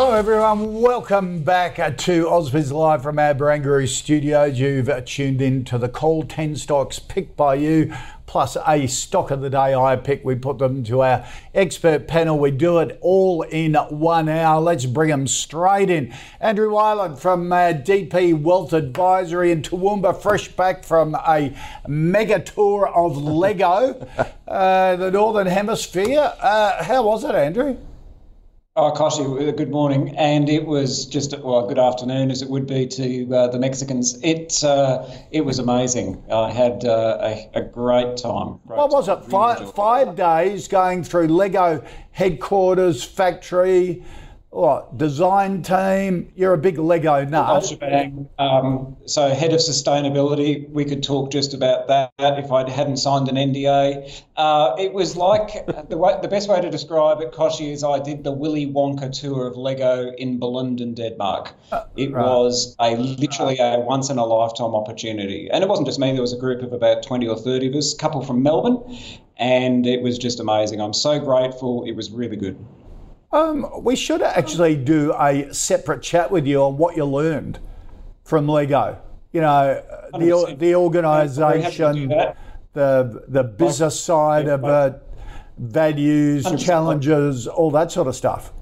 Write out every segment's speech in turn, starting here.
Hello, everyone. Welcome back uh, to Ausbiz Live from our Barangaroo studios. You've uh, tuned in to the Call 10 stocks picked by you, plus a stock of the day I pick. We put them to our expert panel. We do it all in one hour. Let's bring them straight in. Andrew Wielandt from uh, DP Wealth Advisory in Toowoomba, fresh back from a mega tour of Lego, uh, the Northern Hemisphere. Uh, how was it, Andrew? Oh, Kochie, good morning. And it was just, well, good afternoon, as it would be to uh, the Mexicans. It uh, it was amazing. I had uh, a, a great time. Great What was it? Really Five, five days going through Lego headquarters, factory, what, design team. You're a big Lego nut. Um, so, head of sustainability, we could talk just about that if I hadn't signed an NDA. Uh, it was like the way, the best way to describe it, Kochie, is I did the Willy Wonka tour of Lego in Billund, Denmark. It right. was a literally a once in a lifetime opportunity, and it wasn't just me. There was a group of about twenty or thirty of us, a couple from Melbourne, and it was just amazing. I'm so grateful. It was really good. Um, we should actually do a separate chat with you on what you learned from Lego. You know, the, the Very happy to do organisation, the, the business side of it, values, 100%. challenges, all that sort of stuff.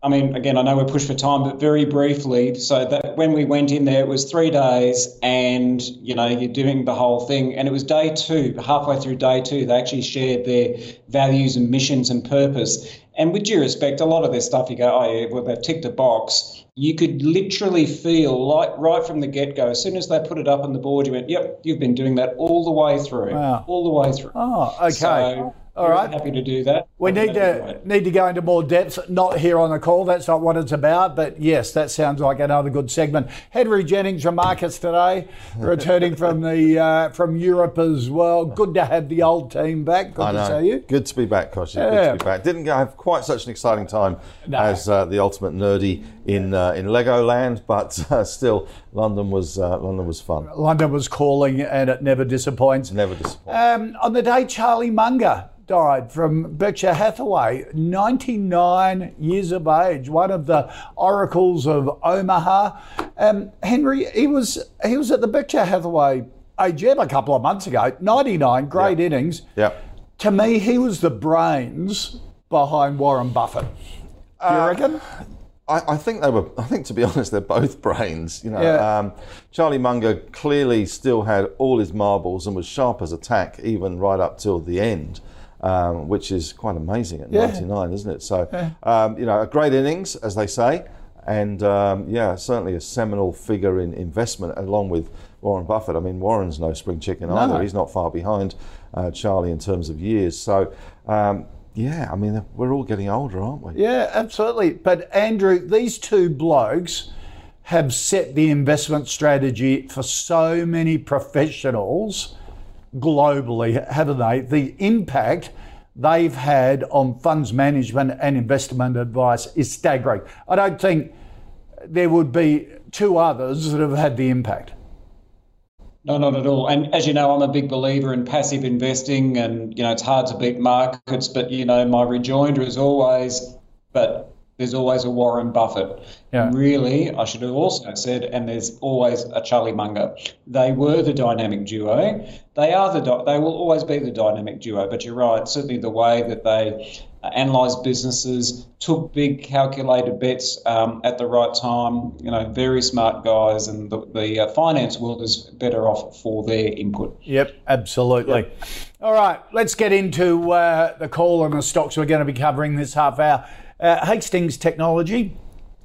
I mean, again, I know we're pushed for time, but very briefly. So that when we went in there, it was three days, and you know, you're doing the whole thing. And it was day two, halfway through day two, they actually shared their values and missions and purpose. And with due respect, a lot of their stuff, you go, oh yeah, well they've ticked a box. You could literally feel like right from the get go, as soon as they put it up on the board, you went, yep, you've been doing that all the way through, Wow. all the way through. Oh, okay. So, All very right. Happy to do that. We need to great. need to go into more depth. Not here on the call. That's not what it's about. But yes, that sounds like another good segment. Henry Jennings from Marcus today, returning from the uh, from Europe as well. Good to have the old team back. Good I to know. see you. Good to be back, Kochie. Good Yeah. to be back. Didn't have quite such an exciting time No. as uh, the ultimate nerdy in uh, in Legoland, but uh, still, London was uh, London was fun. London was calling, and it never disappoints. Never disappointed. Um, on the day Charlie Munger died from Berkshire Hathaway, 99 years of age, one of the oracles of Omaha. Um, Henry, he was he was at the Berkshire Hathaway AGM a couple of months ago. 99, great Yeah. innings. yeah. To me, he was the brains behind Warren Buffett. Do you reckon? I, I think they were. I think, to be honest, they're both brains. You know, Yeah. um, Charlie Munger clearly still had all his marbles and was sharp as a tack, even right up till the end, um, which is quite amazing at Yeah. 99, isn't it? So, um, you know, a great innings, as they say, and um, yeah, certainly a seminal figure in investment, along with Warren Buffett. I mean, Warren's no spring chicken either. He's not far behind uh, Charlie in terms of years. So. Yeah, I mean, we're all getting older, aren't we? Yeah, absolutely. But Andrew, these two blokes have set the investment strategy for so many professionals globally, haven't they? The impact they've had on funds management and investment advice is staggering. I don't think there would be two others that have had the impact. No, not at all. And as you know, I'm a big believer in passive investing, and you know it's hard to beat markets. But you know, my rejoinder is always, but there's always a Warren Buffett. Yeah. Really, I should have also said, and there's always a Charlie Munger. They were the dynamic duo. They are the. Di- they will always be the dynamic duo. But you're right. Certainly, the way that they uh, analysed businesses, took big calculated bets um, at the right time. You know, very smart guys, and the, the uh, finance world is better off for their input. Yep, absolutely. All right, let's get into uh, the call on the stocks we're going to be covering this half hour. Uh, Hastings Technology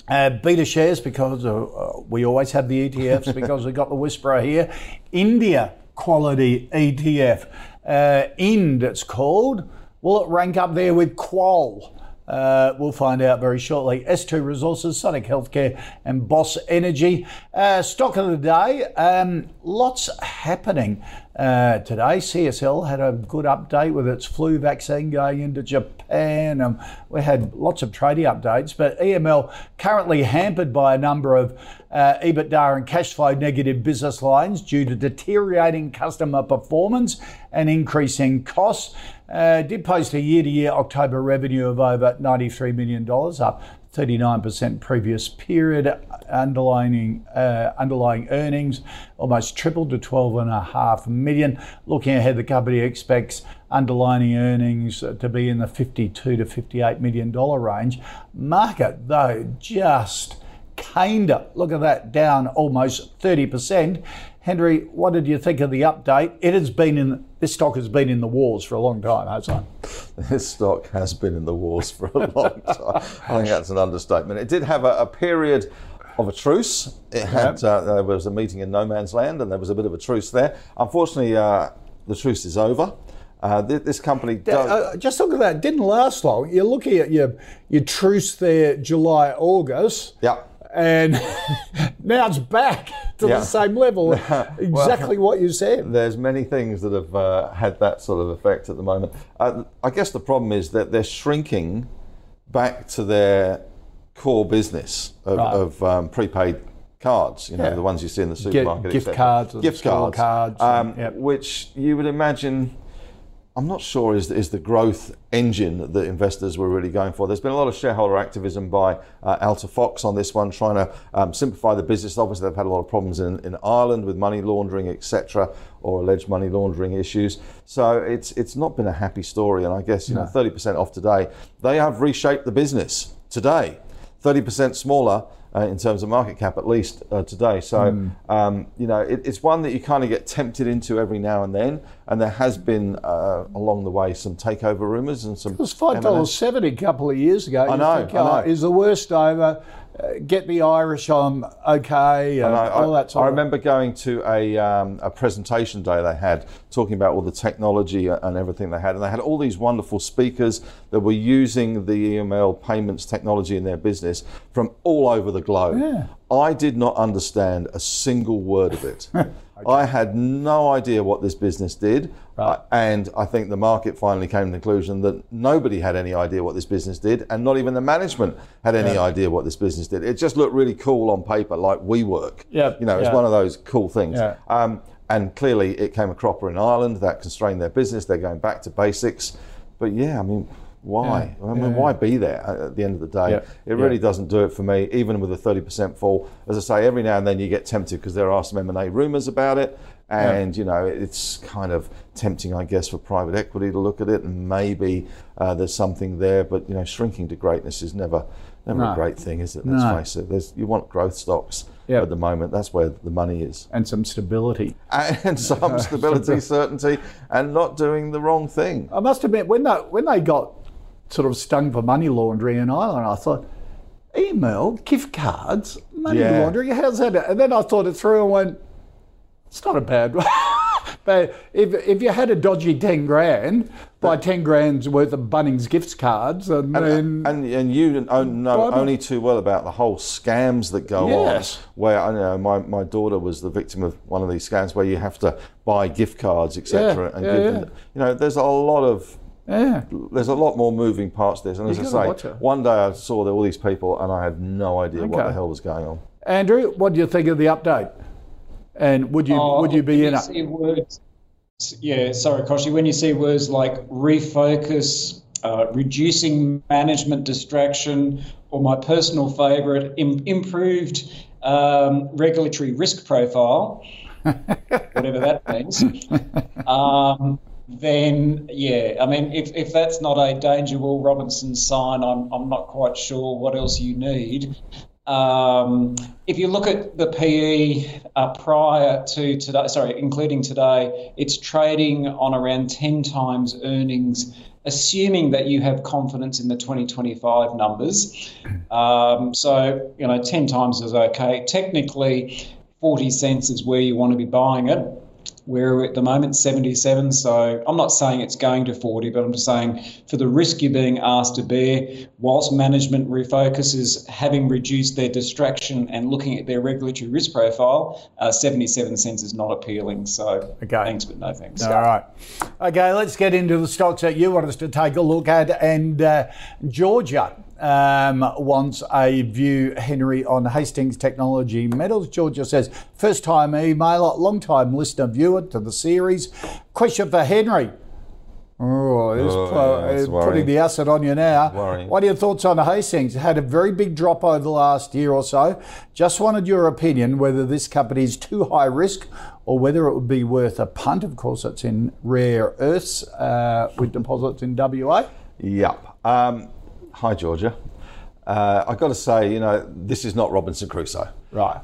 Uh, Betashares because uh, we always have the ETFs because we've got the whisperer here. India quality ETF. Uh, IND it's called. Will it rank up there with Qual? Uh, we'll find out very shortly. S2 Resources, Sonic Healthcare, and Boss Energy. Uh, stock of the day, um, lots happening uh, today. CSL had a good update with its flu vaccine going into Japan. Um, we had lots of trading updates, but EML currently hampered by a number of uh, EBITDA and cash flow negative business lines due to deteriorating customer performance and increasing costs. Uh, did post a year to year October revenue of over $93 million, up 39% previous period. Underlying, uh, underlying earnings almost tripled to 12.5 million. Looking ahead, the company expects underlying earnings to be in the 52 to 58 million dollar range. Market, though, just Kinder, look at that, down almost 30%. Henry, what did you think of the update? It has been in this stock has been in the wars for a long time, hasn't it? This stock has been in the wars for a long time. I think that's an understatement. It did have a, a period of a truce. It had uh, there was a meeting in no man's land, and there was a bit of a truce there. Unfortunately, uh, the truce is over. Uh, this company does. Uh, just look at that. It didn't last long. You're looking at your your truce there, July, August. Yeah and now it's back to yeah. the same level. exactly well, what you said. There's many things that have uh, had that sort of effect at the moment. Uh, I guess the problem is that they're shrinking back to their core business of, right. of um, prepaid cards. You know, yeah. the ones you see in the supermarket. gift cards, gift cards, cards um, yep. which you would imagine I'm not sure is, is the growth engine that investors were really going for. There's been a lot of shareholder activism by uh, Alta Fox on this one, trying to um, simplify the business. Obviously, they've had a lot of problems in, in Ireland with money laundering, etc., or alleged money laundering issues. So it's it's not been a happy story. And I guess you no. know, 30% off today. They have reshaped the business today. 30% smaller uh, in terms of market cap, at least uh, today. So, mm. um, you know, it, it's one that you kind of get tempted into every now and then. And there has been uh, along the way some takeover rumours and some. It was five dollars seventy a couple of years ago. I know. Think, I know. is the worst over uh, get the Irish on okay, and I, all that I remember going to a, um, a presentation day they had talking about all the technology and everything they had, and they had all these wonderful speakers that were using the EML payments technology in their business from all over the globe. Yeah. I did not understand a single word of it. Okay. I had no idea what this business did. Right. and I think the market finally came to the conclusion that nobody had any idea what this business did, and not even the management had any yeah. idea what this business did. It just looked really cool on paper, like WeWork. Yeah. You know, it's yeah. one of those cool things. Yeah. Um, and clearly it came a cropper in Ireland that constrained their business. They're going back to basics. But yeah, I mean, why? Yeah, I mean, yeah, why be there at the end of the day? Yeah, it really doesn't do it for me, even with a 30% fall. As I say, every now and then you get tempted because there are some M&A rumours about it. And, you know, it's kind of tempting, I guess, for private equity to look at it and maybe uh, there's something there. But, you know, shrinking to greatness is never never no. a great thing, is it? Let's no. face it. There's, you want growth stocks yep. at the moment. That's where the money is. And some stability. And some stability, certainty, and not doing the wrong thing. I must admit, when they, when they got sort of stung for money laundering in Ireland. I thought, EML, gift cards, money yeah. laundering, how's that? And then I thought it through and went, it's not a bad one. but if, if you had a dodgy 10 grand, buy 10 grand's worth of Bunnings gift cards and, and. And, and you know only too well about the whole scams that go yes. on. Where I know my, my daughter was the victim of one of these scams where you have to buy gift cards, etc. Yeah, and yeah, give them. You know, there's a lot of yeah. There's a lot more moving parts to this. And as I say, one day I saw all these people and I had no idea okay. what the hell was going on. Andrew, what do you think of the update? And would you oh, would you be in it? Words, yeah, sorry, Kochie. When you see words like refocus, uh, reducing management distraction, or my personal favourite, Im- improved um, regulatory risk profile, whatever that means. Um, then yeah, I mean, if, if that's not a Danger Will Robinson sign, I'm, I'm not quite sure what else you need. Um, if you look at the PE uh, prior to today, sorry, including today, it's trading on around 10 times earnings assuming that you have confidence in the 2025 numbers. Um, so, you know, 10 times is okay. Technically, 40 cents is where you want to be buying it. We're at the moment 77, so I'm not saying it's going to 40, but I'm just saying for the risk you're being asked to bear, whilst management refocuses having reduced their distraction and looking at their regulatory risk profile, uh, 77 cents is not appealing. So Okay. thanks, but no thanks. All right. Okay, let's get into the stocks that you want us to take a look at. And uh, Georgia um, wants a view, Henry, on Hastings Technology Metals. Georgia says, first time emailer, long time listener, viewer to the series. Question for Henry. Oh, it's Oh, it's putting worrying. the acid on you now. Worrying. What are your thoughts on Hastings? Had a very big drop over the last year or so. Just wanted your opinion whether this company is too high risk or whether it would be worth a punt. Of course, it's in rare earths uh, with deposits in WA. Yep. Um, hi, Georgia. Uh, I've got to say, you know, this is not Robinson Crusoe. Right.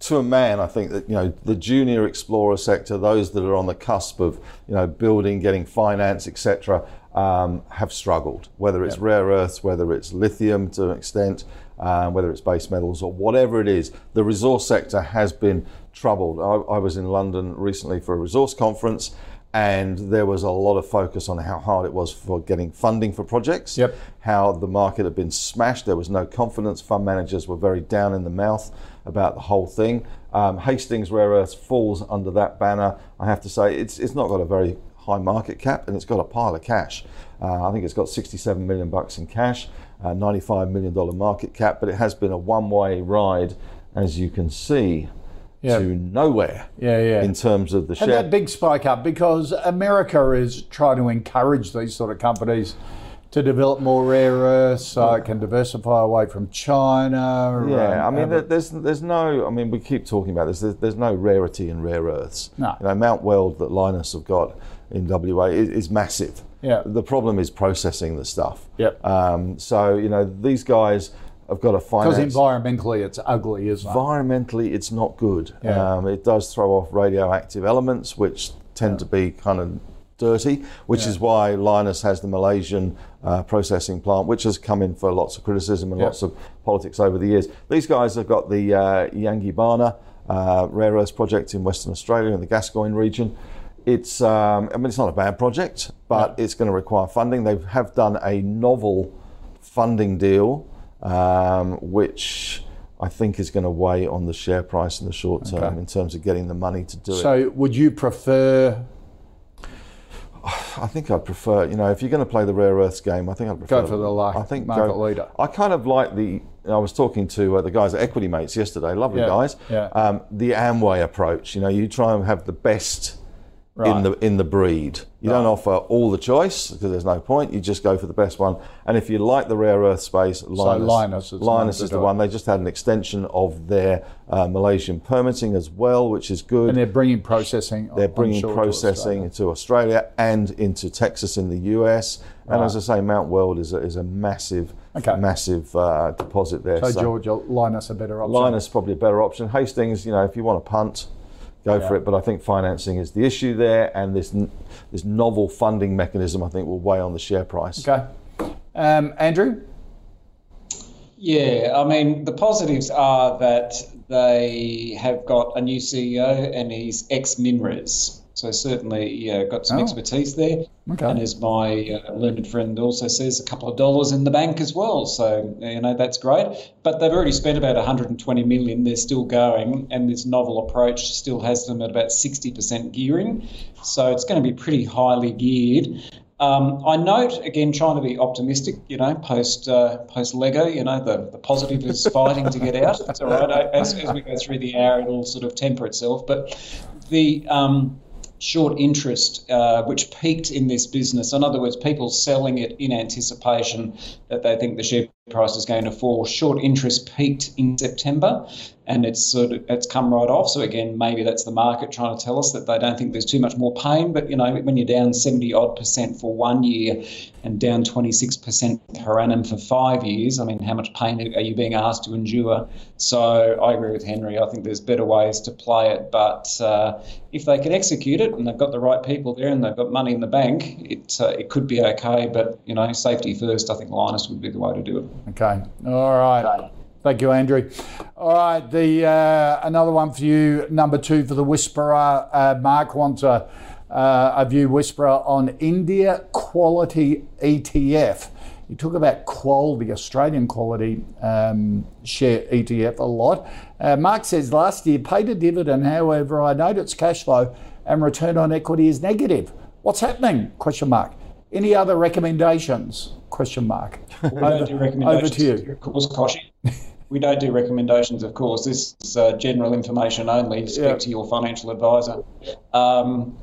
To a man, I think that you know the junior explorer sector, those that are on the cusp of you know building, getting finance, etc., um, have struggled. Whether it's rare earths, whether it's lithium to an extent, um, whether it's base metals or whatever it is, the resource sector has been troubled. I, I was in London recently for a resource conference. And there was a lot of focus on how hard it was for getting funding for projects Yep. how the market had been smashed. There was no confidence. Fund managers were very down in the mouth about the whole thing. Um, Hastings Rare Earths falls under that banner. I have to say, it's, it's not got a very high market cap and it's got a pile of cash. Uh, I think it's got 67 million bucks in cash, uh, 95 million dollar market cap, but it has been a one-way ride, as you can see, Yeah. to nowhere. Yeah, yeah. In terms of the share. that big spike up because America is trying to encourage these sort of companies to develop more rare earths so it can diversify away from China. Yeah, I mean, there's there's no. I mean, we keep talking about this. There's, there's no rarity in rare earths. No. You know, Mount Weld that Lynas have got in WA is, is massive. Yeah. The problem is processing the stuff. Yep. Um, so you know, these guys have got to because environmentally it's ugly, isn't it? Environmentally, it's not good. Yeah. Um, it does throw off radioactive elements, which tend to be kind of dirty, which is why Lynas has the Malaysian uh, processing plant, which has come in for lots of criticism and Yeah. lots of politics over the years. These guys have got the uh, Yangibana uh, rare earths project in Western Australia in the Gascoyne region. It's, um, I mean, it's not a bad project, but it's going to require funding. They have done a novel funding deal, um, which I think is going to weigh on the share price in the short term Okay. in terms of getting the money to do it. So would you prefer I think I'd prefer, you know, if you're going to play the rare earths game, I think I'd prefer Go for the like I think market go- leader. I kind of like the. I was talking to uh, the guys at Equity Mates yesterday, lovely Yeah, guys. yeah. Um, the Amway approach, you know, you try and have the best Right. in the in the breed. You don't offer all the choice because there's no point. You just go for the best one. And if you like the rare earth space, Lynas, Lynas is the one Lynas is the one. They just had an extension of their uh, Malaysian permitting as well, which is good. and they're bringing processing They're bringing sure, to processing Australia. to Australia and into Texas in the US. And as I say, Mount Weld is a, is a massive, Okay. massive uh, deposit there. So Georgia, Lynas a better option. Lynas probably a better option. Hastings, you know, if you want to punt, go for it. But I think financing is the issue there, and this this novel funding mechanism, I think, will weigh on the share price. Okay. Um, Andrew? Yeah, I mean, the positives are that they have got a new CEO and he's ex Minres. So certainly, yeah, got some Oh. expertise there. Okay. And as my uh, learned friend also says, a couple of dollars in the bank as well. So you know that's great. But they've already spent about 120 million. They're still going, and this novel approach still has them at about 60% gearing. So it's going to be pretty highly geared. Um, I note again, trying to be optimistic. You know, post uh, post Lego, you know, the, the positive is fighting to get out. It's all right. As, as we go through the hour, it'll sort of temper itself. But the um, short interest, uh, which peaked in this business. In other words, people selling it in anticipation that they think the share price is going to fall. Short interest peaked in September, and it's sort of it's come right off. So again, maybe that's the market trying to tell us that they don't think there's too much more pain. But you know, when you're down 70 odd percent for one year and down 26 percent per annum for five years, I mean, how much pain are you being asked to endure? So I agree with Henry. I think there's better ways to play it, but uh, if they can execute it and they've got the right people there and they've got money in the bank, it uh, it could be okay. But you know, safety first. I think Lynas would be the way to do it. Okay. All right. Okay. Thank you, Andrew. All right, the uh, another one for you, number two for the Whisperer. Uh, Mark wants a, uh, a view Whisperer on India quality ETF. You talk about quality, Australian quality um, share ETF a lot. Uh, Mark says last year paid a dividend, however, I note its cash flow and return on equity is negative. What's happening? Question mark. Any other recommendations? Question mark. We don't do recommendations. Over to you. Of course, Kochie. we don't do recommendations, of course. This is uh, general information only. Speak yep. to your financial advisor. Um,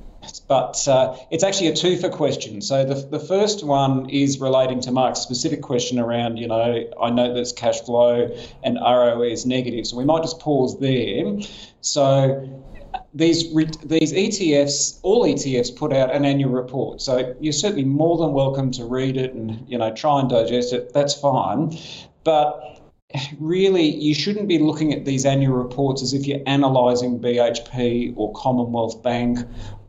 but uh, it's actually a two for question. So the, the first one is relating to Mark's specific question around, you know, I know there's cash flow and ROE is negative. So we might just pause there. So these these ETFs, all ETFs, put out an annual report. So you're certainly more than welcome to read it and you know try and digest it. That's fine, but really you shouldn't be looking at these annual reports as if you're analysing BHP or Commonwealth Bank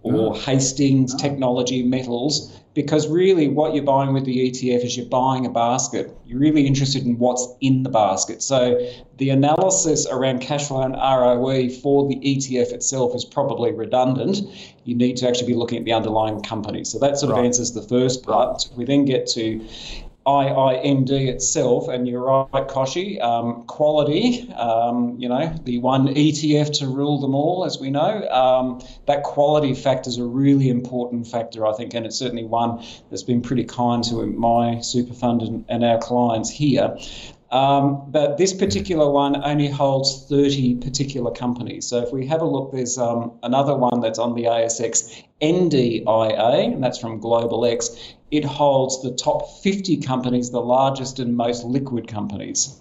or Hastings Technology Metals because really what you're buying with the ETF is you're buying a basket. You're really interested in what's in the basket. So the analysis around cash flow and ROE for the ETF itself is probably redundant. You need to actually be looking at the underlying company. So that sort of answers the first part. We then get to IIND itself, and you're right, Kochie, um, quality, um, you know, the one ETF to rule them all, as we know, um, that quality factor is a really important factor, I think, and it's certainly one that's been pretty kind to my super fund and, and our clients here. Um, but this particular one only holds 30 particular companies. So if we have a look, there's um, another one that's on the ASX, NDIA, and that's from Global X. It holds the top 50 companies, the largest and most liquid companies.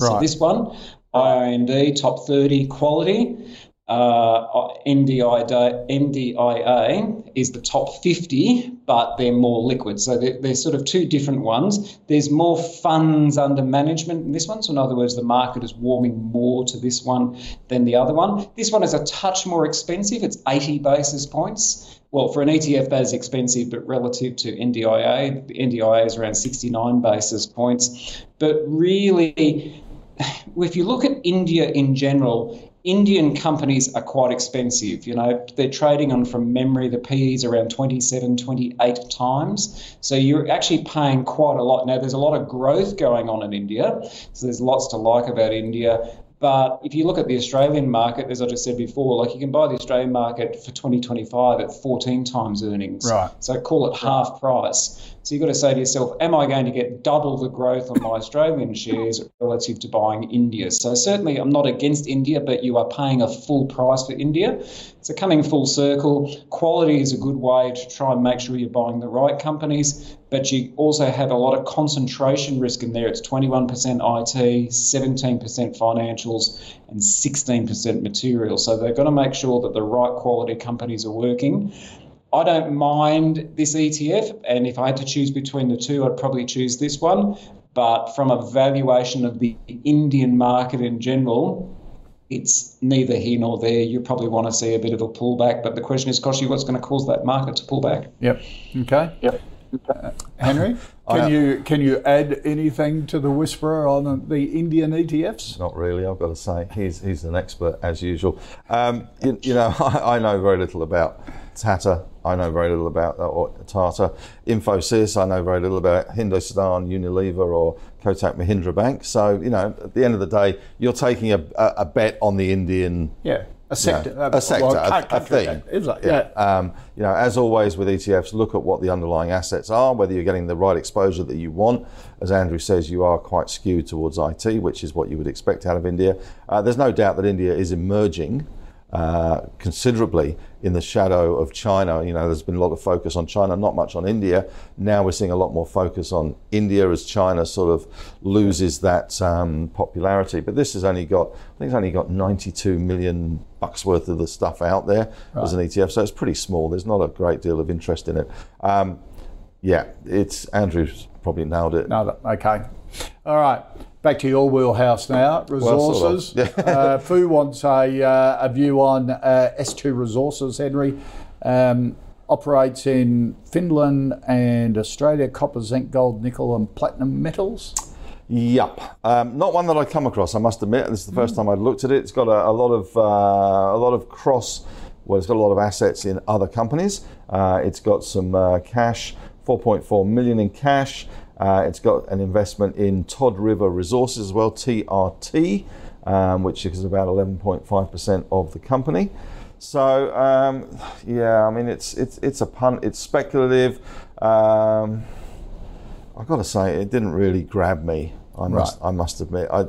Right. So this one, IIND, top 30 quality uh, NDIA, NDIA is the top 50, but they're more liquid. So they're, they're, sort of two different ones. There's more funds under management in this one. So, in other words, the market is warming more to this one than the other one. This one is a touch more expensive. It's 80 basis points. Well, for an ETF, that is expensive, but relative to NDIA, NDIA is around 69 basis points. But really, if you look at India in general, Indian companies are quite expensive. You know, they're trading on from memory, the PEs around 27, 28 times. So you're actually paying quite a lot. Now, there's a lot of growth going on in India. So there's lots to like about India. But if you look at the Australian market, as I just said before, like you can buy the Australian market for 2025 at 14 times earnings. Right. So call it half price. So you've got to say to yourself, am I going to get double the growth on my Australian shares relative to buying India? So certainly I'm not against India, but you are paying a full price for India. So coming full circle, quality is a good way to try and make sure you're buying the right companies, but you also have a lot of concentration risk in there. It's 21% IT, 17% financials, and 16% material. So they've got to make sure that the right quality companies are working. I don't mind this ETF, and if I had to choose between the two, I'd probably choose this one. But from a valuation of the Indian market in general, it's neither here nor there. You probably want to see a bit of a pullback, but the question is, Kochie, what's going to cause that market to pull back? Yep. Okay. Yep. Uh, Henry, can you can you add anything to the whisperer on the Indian ETFs? Not really. I've got to say he's he's an expert as usual. Um, you, you, know, I, I, know very little about Tata. I know very little about or Tata. Infosys. I know very little about Hindustan Unilever or Kotak Mahindra Bank. So you know, at the end of the day, you're taking a, a, a bet on the Indian. Yeah a sector, yeah, a, sector, well, a, a thing. Like, yeah. yeah. Um, you know, as always with ETFs, look at what the underlying assets are, whether you're getting the right exposure that you want. As Andrew says, you are quite skewed towards IT, which is what you would expect out of India. Uh, there's no doubt that India is emerging uh, considerably in the shadow of China. You know, there's been a lot of focus on China, not much on India. Now we're seeing a lot more focus on India as China sort of loses that um, popularity. But this has only got, I think it's only got 92 million bucks worth of the stuff out there as an ETF, so it's pretty small. There's not a great deal of interest in it. Um, yeah, it's Andrew's probably nailed it. No, okay. All right. Back to your wheelhouse now. Resources. Well, sort of, uh, Fu wants a, uh, a view on uh, S2 Resources, Henry. Um, operates in Finland and Australia, copper, zinc, gold, nickel, and platinum metals. Yup, um, not one that I come across. I must admit, this is the first time I'd looked at it. It's got a, a lot of uh, a lot of cross. Well, it's got a lot of assets in other companies. Uh, it's got some uh, cash, 4.4 million in cash. Uh, it's got an investment in Todd River Resources as well, TRT, um, which is about 11.5% of the company. So um, yeah, I mean it's it's it's a punt. It's speculative. Um, I've got to say, it didn't really grab me. I must, I must admit, I,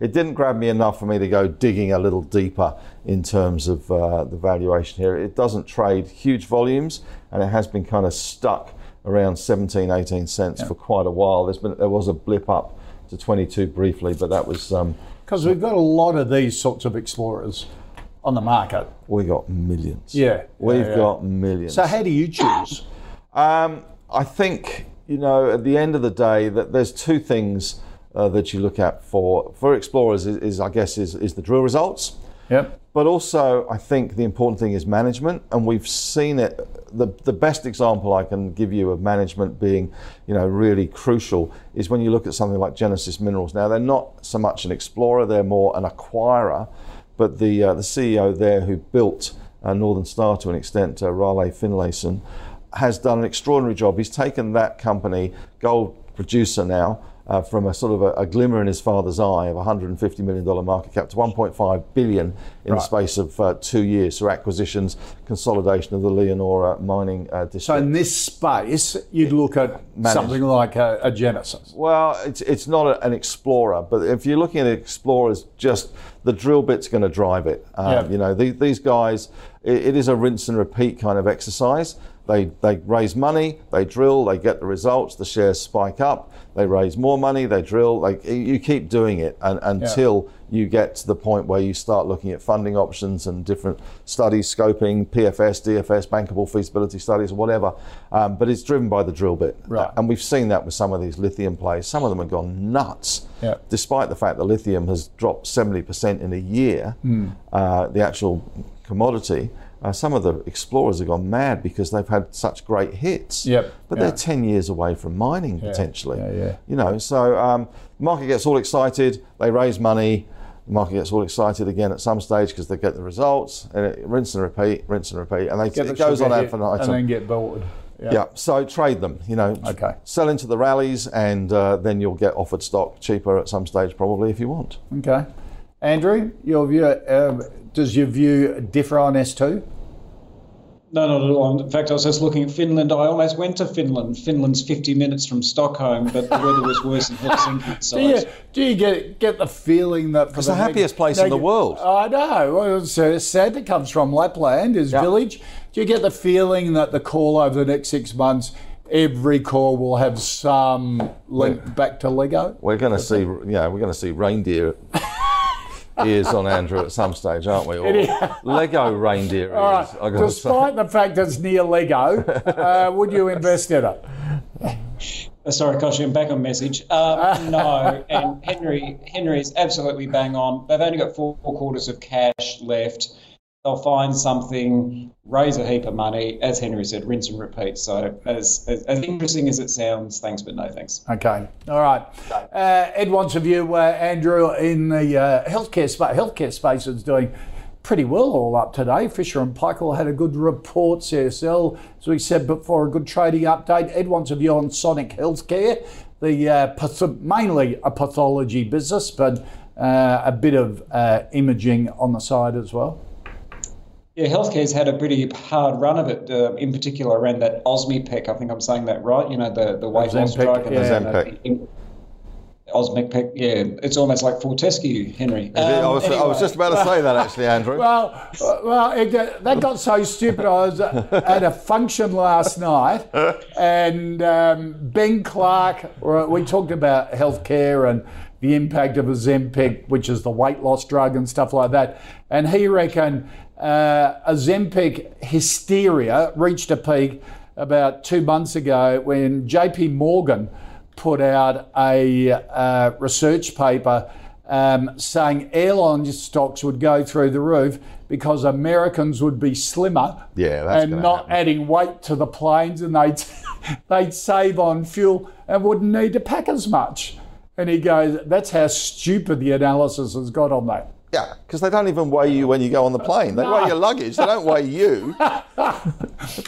it didn't grab me enough for me to go digging a little deeper in terms of uh, the valuation here. It doesn't trade huge volumes, and it has been kind of stuck around 17, 18 cents for quite a while. There's been there was a blip up to 22 briefly, but that was um, Because we've got a lot of these sorts of explorers on the market. we got millions. Yeah, we've yeah, yeah. got millions. So, how do you choose? Um, I think you know at the end of the day that there's two things uh, that you look at for for explorers is, is I guess is, is the drill results. Yep. But also, I think the important thing is management, and we've seen it. The, the best example I can give you of management being, you know, really crucial is when you look at something like Genesis Minerals. Now, they're not so much an explorer; they're more an acquirer. But the uh, the CEO there, who built uh, Northern Star to an extent, uh, Raleigh Finlayson, has done an extraordinary job. He's taken that company, gold producer now, uh, from a sort of a, a glimmer in his father's eye of 150 million dollar market cap to 1.5 billion in the space of uh, two years through acquisitions, consolidation of the Leonora mining uh, district. So, in this space, you'd look at Managed. something like a, a Genesis. Well, it's it's not a, an explorer, but if you're looking at explorers, just the drill bit's going to drive it. Um, Yeah. You know, the, these guys, it, it is a rinse and repeat kind of exercise. They they raise money, they drill, they get the results, the shares spike up. They raise more money, they drill. Like you keep doing it un until you get to the point where you start looking at funding options and different studies, scoping, PFS, DFS, bankable feasibility studies, whatever. Um, but it's driven by the drill bit, Right. and we've seen that with some of these lithium plays. Some of them have gone nuts, Yeah. despite the fact that lithium has dropped 70% in a year, Hmm. uh, the actual commodity. Uh, some of the explorers have gone mad because they've had such great hits. Yep, But yeah. they're 10 years away from mining potentially. yeah, yeah. You know, so um, the market gets all excited, they raise money, the market gets all excited again at some stage because they get the results, and it rinse and repeat, rinse and repeat, and they, Get it goes on ad infinitum. And then get bored. Yeah. So trade them. You know. Okay. Sell into the rallies, and uh, then you'll get offered stock cheaper at some stage, probably if you want. Okay. Andrew, your view, um, does your view differ on S2? No, not at all. In fact, I was just looking at Finland. I almost went to Finland. Finland's 50 minutes from Stockholm, but the weather was worse in Helsinki. So Do you, do you get get the feeling that for It's the happiest place in the world. I know. Well, it's uh, sad that comes from Lapland, his Yeah. village. Do you get the feeling that the call over the next six months, every call will have some link back to Lego? We're going to see. Yeah, we're going to see reindeer ears on Andrew at some stage, aren't we? Or Lego reindeer ears. All right. I gotta say. Despite the fact it's near Lego, uh, would you invest in it? Uh, sorry, Kochie, I'm back on message. Um, no, and Henry Henry is absolutely bang on. They've only got four quarters of cash left. They'll find something, raise a heap of money, as Henry said, rinse and repeat. So, as as, as interesting as it sounds, thanks but no thanks. Okay. All right. Uh, Ed wants a view, uh, Andrew, in the uh, healthcare space. Healthcare space is doing pretty well all up today. Fisher and Paykel had a good report. CSL, as we said before, a good trading update. Ed wants a view on Sonic Healthcare, the uh, mainly a pathology business, but uh, a bit of uh, imaging on the side as well. Yeah, healthcare's had a pretty hard run of it. Uh, in particular, around that Osmipec. I think I'm saying that right. You know, the the weight loss drug. and yeah. the- Ozempic. the- yeah, it's almost like Fortescue, Henry. Um, I, was, I was just about to say that actually, Andrew. Well, well, it, got- that got so stupid. I was at a function last night, and um, Ben Clark. We talked about healthcare and the impact of Ozempic, which is the weight loss drug and stuff like that. And he reckoned uh, Ozempic hysteria reached a peak about two months ago when J.P. Morgan put out a uh, research paper um, saying airline stocks would go through the roof because Americans would be slimmer Yeah, and not happen. adding weight to the planes and they'd, they'd save on fuel and wouldn't need to pack as much. And he goes, that's how stupid the analysis has got on that. Yeah, because they don't even weigh you when you go on the plane. They weigh your luggage. They don't weigh you.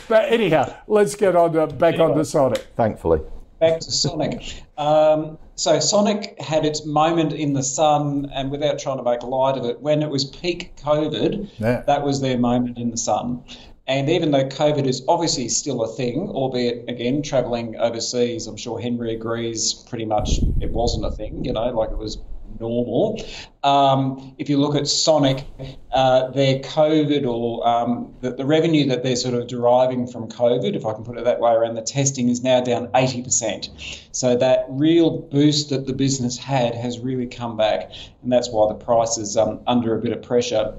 But anyhow, let's get on to, back on to Sonic. Thankfully. back to Sonic. Um, so Sonic had its moment in the sun, and without trying to make light of it, when it was peak COVID, Yeah. that was their moment in the sun. And even though COVID is obviously still a thing, albeit again traveling overseas, I'm sure Henry agrees. Pretty much, it wasn't a thing. You know, like it was normal. Um, if you look at Sonic, uh, their COVID or um, the, the revenue that they're sort of deriving from COVID, if I can put it that way, around the testing is now down 80%. So that real boost that the business had has really come back, and that's why the price is um, under a bit of pressure.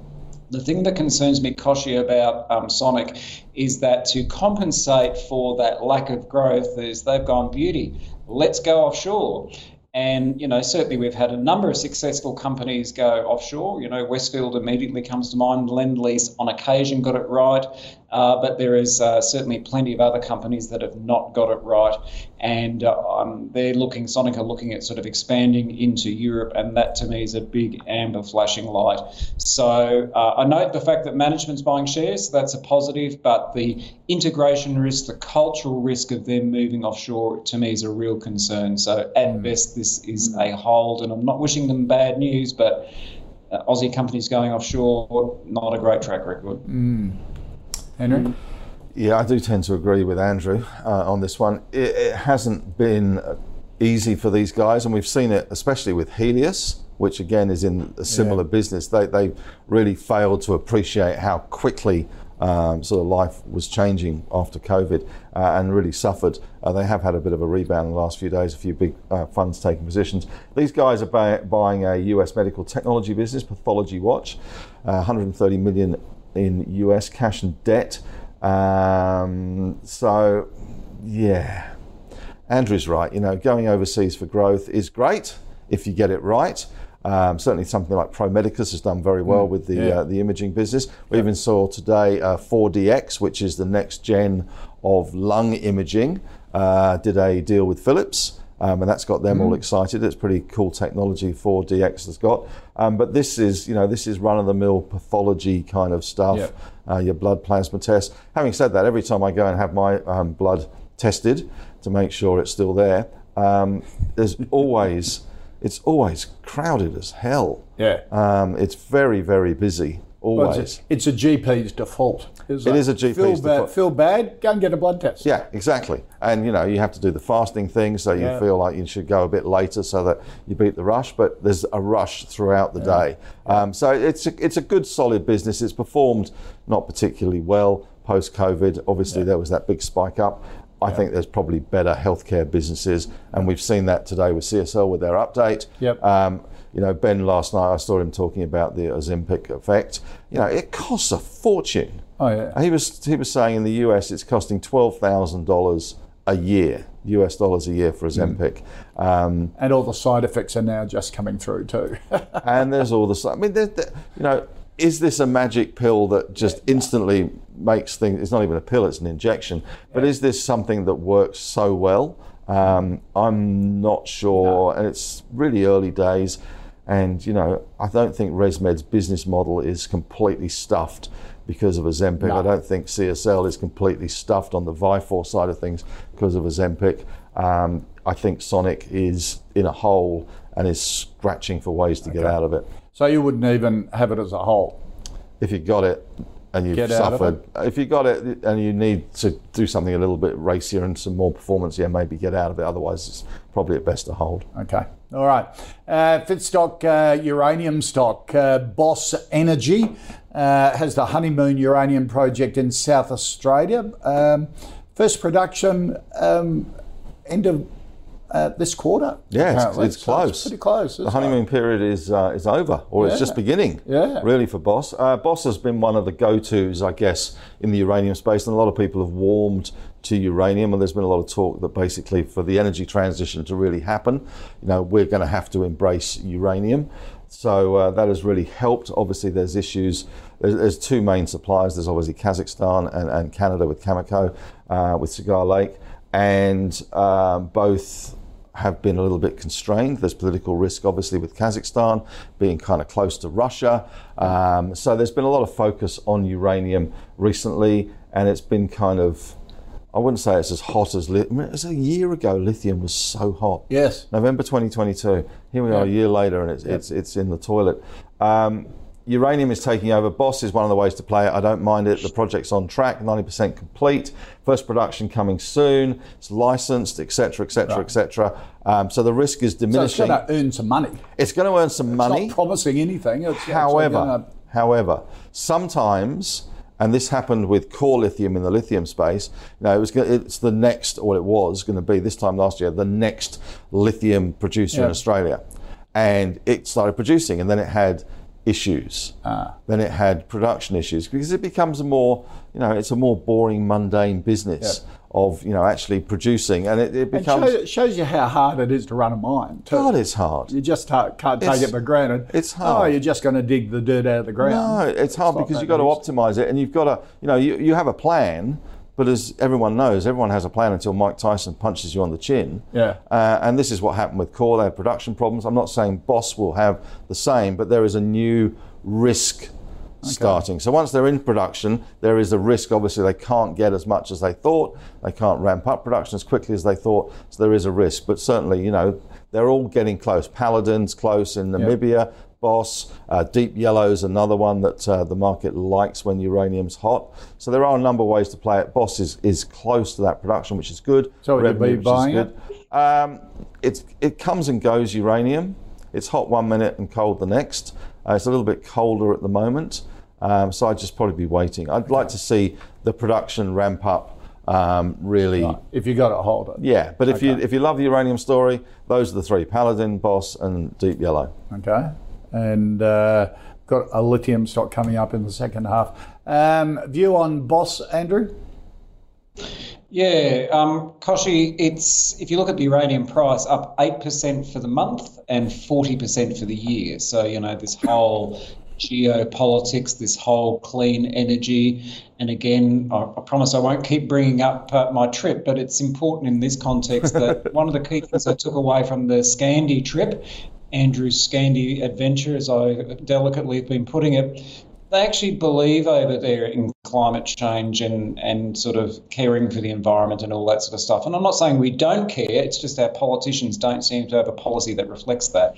The thing that concerns me, Kochie, about um, Sonic is that to compensate for that lack of growth, is they've gone beauty. Let's go offshore. And, you know, certainly we've had a number of successful companies go offshore. You know, Westfield immediately comes to mind. Lend Lease on occasion got it right. Uh, but there is uh, certainly plenty of other companies that have not got it right. And uh, um, they're looking, Sonic are looking at sort of expanding into Europe. And that to me is a big amber flashing light. So uh, I note the fact that management's buying shares. That's a positive. But the integration risk, the cultural risk of them moving offshore to me is a real concern. So at best, this is a hold. And I'm not wishing them bad news, but uh, Aussie companies going offshore, not a great track record. Henry? Yeah, I do tend to agree with Andrew uh, on this one. It, it hasn't been uh, easy for these guys, and we've seen it especially with Healius, which again is in a similar business. They, they really failed to appreciate how quickly um, sort of life was changing after COVID uh, and really suffered. Uh, they have had a bit of a rebound in the last few days, a few big uh, funds taking positions. These guys are buy- buying a US medical technology business, Pathology Watch, uh, 130 million in US cash and debt. Um, so, yeah, Andrew's right. You know, going overseas for growth is great if you get it right. Um, certainly, something like Pro Medicus has done very well with the yeah. uh, the imaging business. We even saw today uh, 4DX, which is the next gen of lung imaging, uh, did a deal with Philips. Um, and that's got them all excited. It's pretty cool technology 4DX has got. Um, but this is, you know, this is run-of-the-mill pathology kind of stuff. Yeah. Uh, your blood plasma test. Having said that, every time I go and have my um, blood tested to make sure it's still there, um, there's always it's always crowded as hell. Yeah. Um, it's very very busy. Well, Always. it's, a, it's a GP's default. isn't It is a GP's feel Bad, default. feel bad, go and get a blood test. Yeah, exactly. And you know, you have to do the fasting thing, so you Yeah. feel like you should go a bit later so that you beat the rush. But there's a rush throughout the day, um, so it's a, it's a good, solid business. It's performed not particularly well post COVID. Obviously, there was that big spike up. I think there's probably better healthcare businesses, and we've seen that today with CSL with their update. Yep. Um, you know, Ben last night I saw him talking about the Ozempic effect. You know, it costs a fortune. Oh, yeah. He was he was saying in the US it's costing twelve thousand dollars a year, US dollars a year for Ozempic, um, And all the side effects are now just coming through too. and there's all this. I mean, there, there- you know, is this a magic pill that just instantly makes things? It's not even a pill; it's an injection. But is this something that works so well? Um, I'm not sure, and it's really early days. And you know, I don't think ResMed's business model is completely stuffed because of Ozempic. No. I don't think CSL is completely stuffed on the Vifor side of things because of Ozempic. Um, I think Sonic is in a hole and is scratching for ways to get out of it. so you wouldn't even have it as a whole. If you got it and you've Get suffered, if you got it and you need to do something a little bit racier and some more performance, yeah, maybe get out of it. Otherwise, it's probably at best to hold. Okay. All right. Uh, fifth stock, uh, uranium stock. Uh, Boss Energy uh, has the Honeymoon Uranium Project in South Australia. Um, first production um, end of uh, this quarter. Yeah, it's, it's So close. pretty close. The honeymoon it? period is uh, is over, or it's just beginning. Yeah. really for Boss. Uh, Boss has been one of the go-tos, I guess, in the uranium space, and a lot of people have warmed to uranium. And there's been a lot of talk that basically, for the energy transition to really happen, you know, we're going to have to embrace uranium. So uh, that has really helped. Obviously, there's issues. There's, there's two main suppliers. There's obviously Kazakhstan and, and Canada with Cameco, uh, with Cigar Lake, and um, both have been a little bit constrained. There's political risk, obviously, with Kazakhstan being kind of close to Russia. Um, so there's been a lot of focus on uranium recently, and it's been kind of, I wouldn't say it's as hot as lithium. It was a year ago, lithium was so hot. Yes. November 2022. Here we are a year later, and it's, it's, it's in the toilet. Um, uranium is taking over. Boss is one of the ways to play it. I don't mind it. The project's on track, 90% complete. First production coming soon. It's licensed, etc., etc., etc. Um, So the risk is So it's diminishing. going to earn some money. It's going to earn some It's money. not promising anything. It's However, gonna- however, sometimes, and this happened with core lithium in the lithium space. You know, it was it's the next, or it was going to be this time last year, the next lithium producer Yeah. in Australia, and it started producing, and then it had issues. Ah. Then it had production issues because it becomes a more, you know, it's a more boring, mundane business of you know actually producing, and it, it It becomes. shows, shows you how hard it is to run a mine. Too. God, it's hard. You just can't take It's- it for granted. it's hard. Oh, hard. you're just going to dig the dirt out of the ground. No, it's hard not because you've got to optimize it, and you've got to, you know, you, you have a plan, but as everyone knows, everyone has a plan until Mike Tyson punches you on the chin. Yeah. Uh, and this is what happened with Core. They had production problems. I'm not saying Boss will have the same, but there is a new risk starting. So once they're in production, there is a risk. Obviously, they can't get as much as they thought. They can't ramp up production as quickly as they thought. So there is a risk. But certainly, you know, they're all getting close. Paladin's close in Namibia. Boss, uh, Deep is another one that uh, the market likes when uranium's hot. So there are a number of ways to play it. Boss is, is close to that production, which is good. So Revenue, be buying good. Um, it's, it comes and goes, uranium. It's hot one minute and cold the next. Uh, it's a little bit colder at the moment. Um, so I'd just probably be waiting. I'd like to see the production ramp up um, really. If you got it, hold it. Yeah, but if you if you love the uranium story, those are the three: Paladin, Boss, and Deep Yellow. Okay. And uh, got a lithium stock coming up in the second half. Um, view on Boss, Andrew? Yeah, um, Kochie, it's if you look at the uranium price, up eight percent for the month and forty percent for the year. So you know this whole geopolitics, this whole clean energy, and again, I, I promise I won't keep bringing up uh, my trip, but it's important in this context that one of the key things I took away from the Scandi trip, Andrew's Scandi adventure, as I delicately have been putting it, they actually believe over there in climate change and, and sort of caring for the environment and all that sort of stuff. And I'm not saying we don't care, it's just our politicians don't seem to have a policy that reflects that.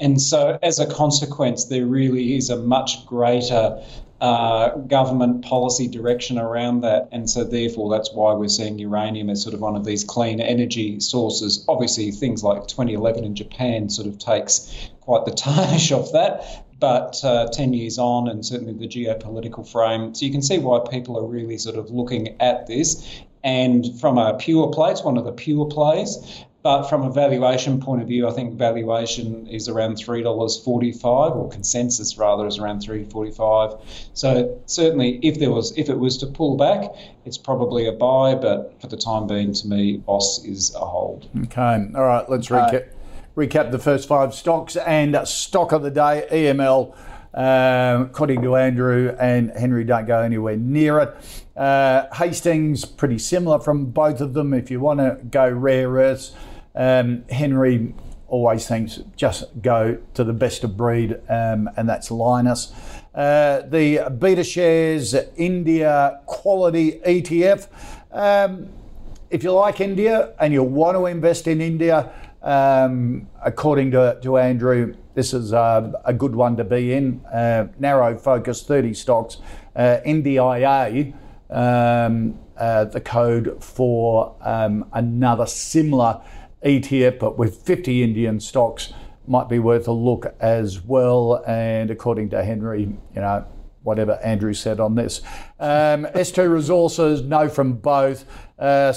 And so, as a consequence, there really is a much greater uh, government policy direction around that. And so, therefore, that's why we're seeing uranium as sort of one of these clean energy sources. Obviously, things like 2011 in Japan sort of takes quite the tarnish off that but uh, 10 years on, and certainly the geopolitical frame. So you can see why people are really sort of looking at this. And from a pure play, it's one of the pure plays. But from a valuation point of view, I think valuation is around three dollars forty-five, or consensus rather is around three forty-five. So certainly, if there was, if it was to pull back, it's probably a buy. But for the time being, to me, Boss is a hold. Okay. All right. Let's recap, recap the first five stocks and stock of the day, EML. Um, according to Andrew and Henry, don't go anywhere near it. Uh, Hastings, pretty similar from both of them. If you want to go rare earths, um, Henry always thinks just go to the best of breed, um, and that's Lynas. Uh, the Betashares India Quality ETF. Um, if you like India and you want to invest in India, um, according to, to Andrew, this is uh, a good one to be in. Uh, narrow focus, 30 stocks. Uh, NDIA, um, uh, the code for um, another similar ETF, but with 50 Indian stocks, might be worth a look as well. And according to Henry, you know, whatever Andrew said on this. Um, S2 Resources, no from both. Uh,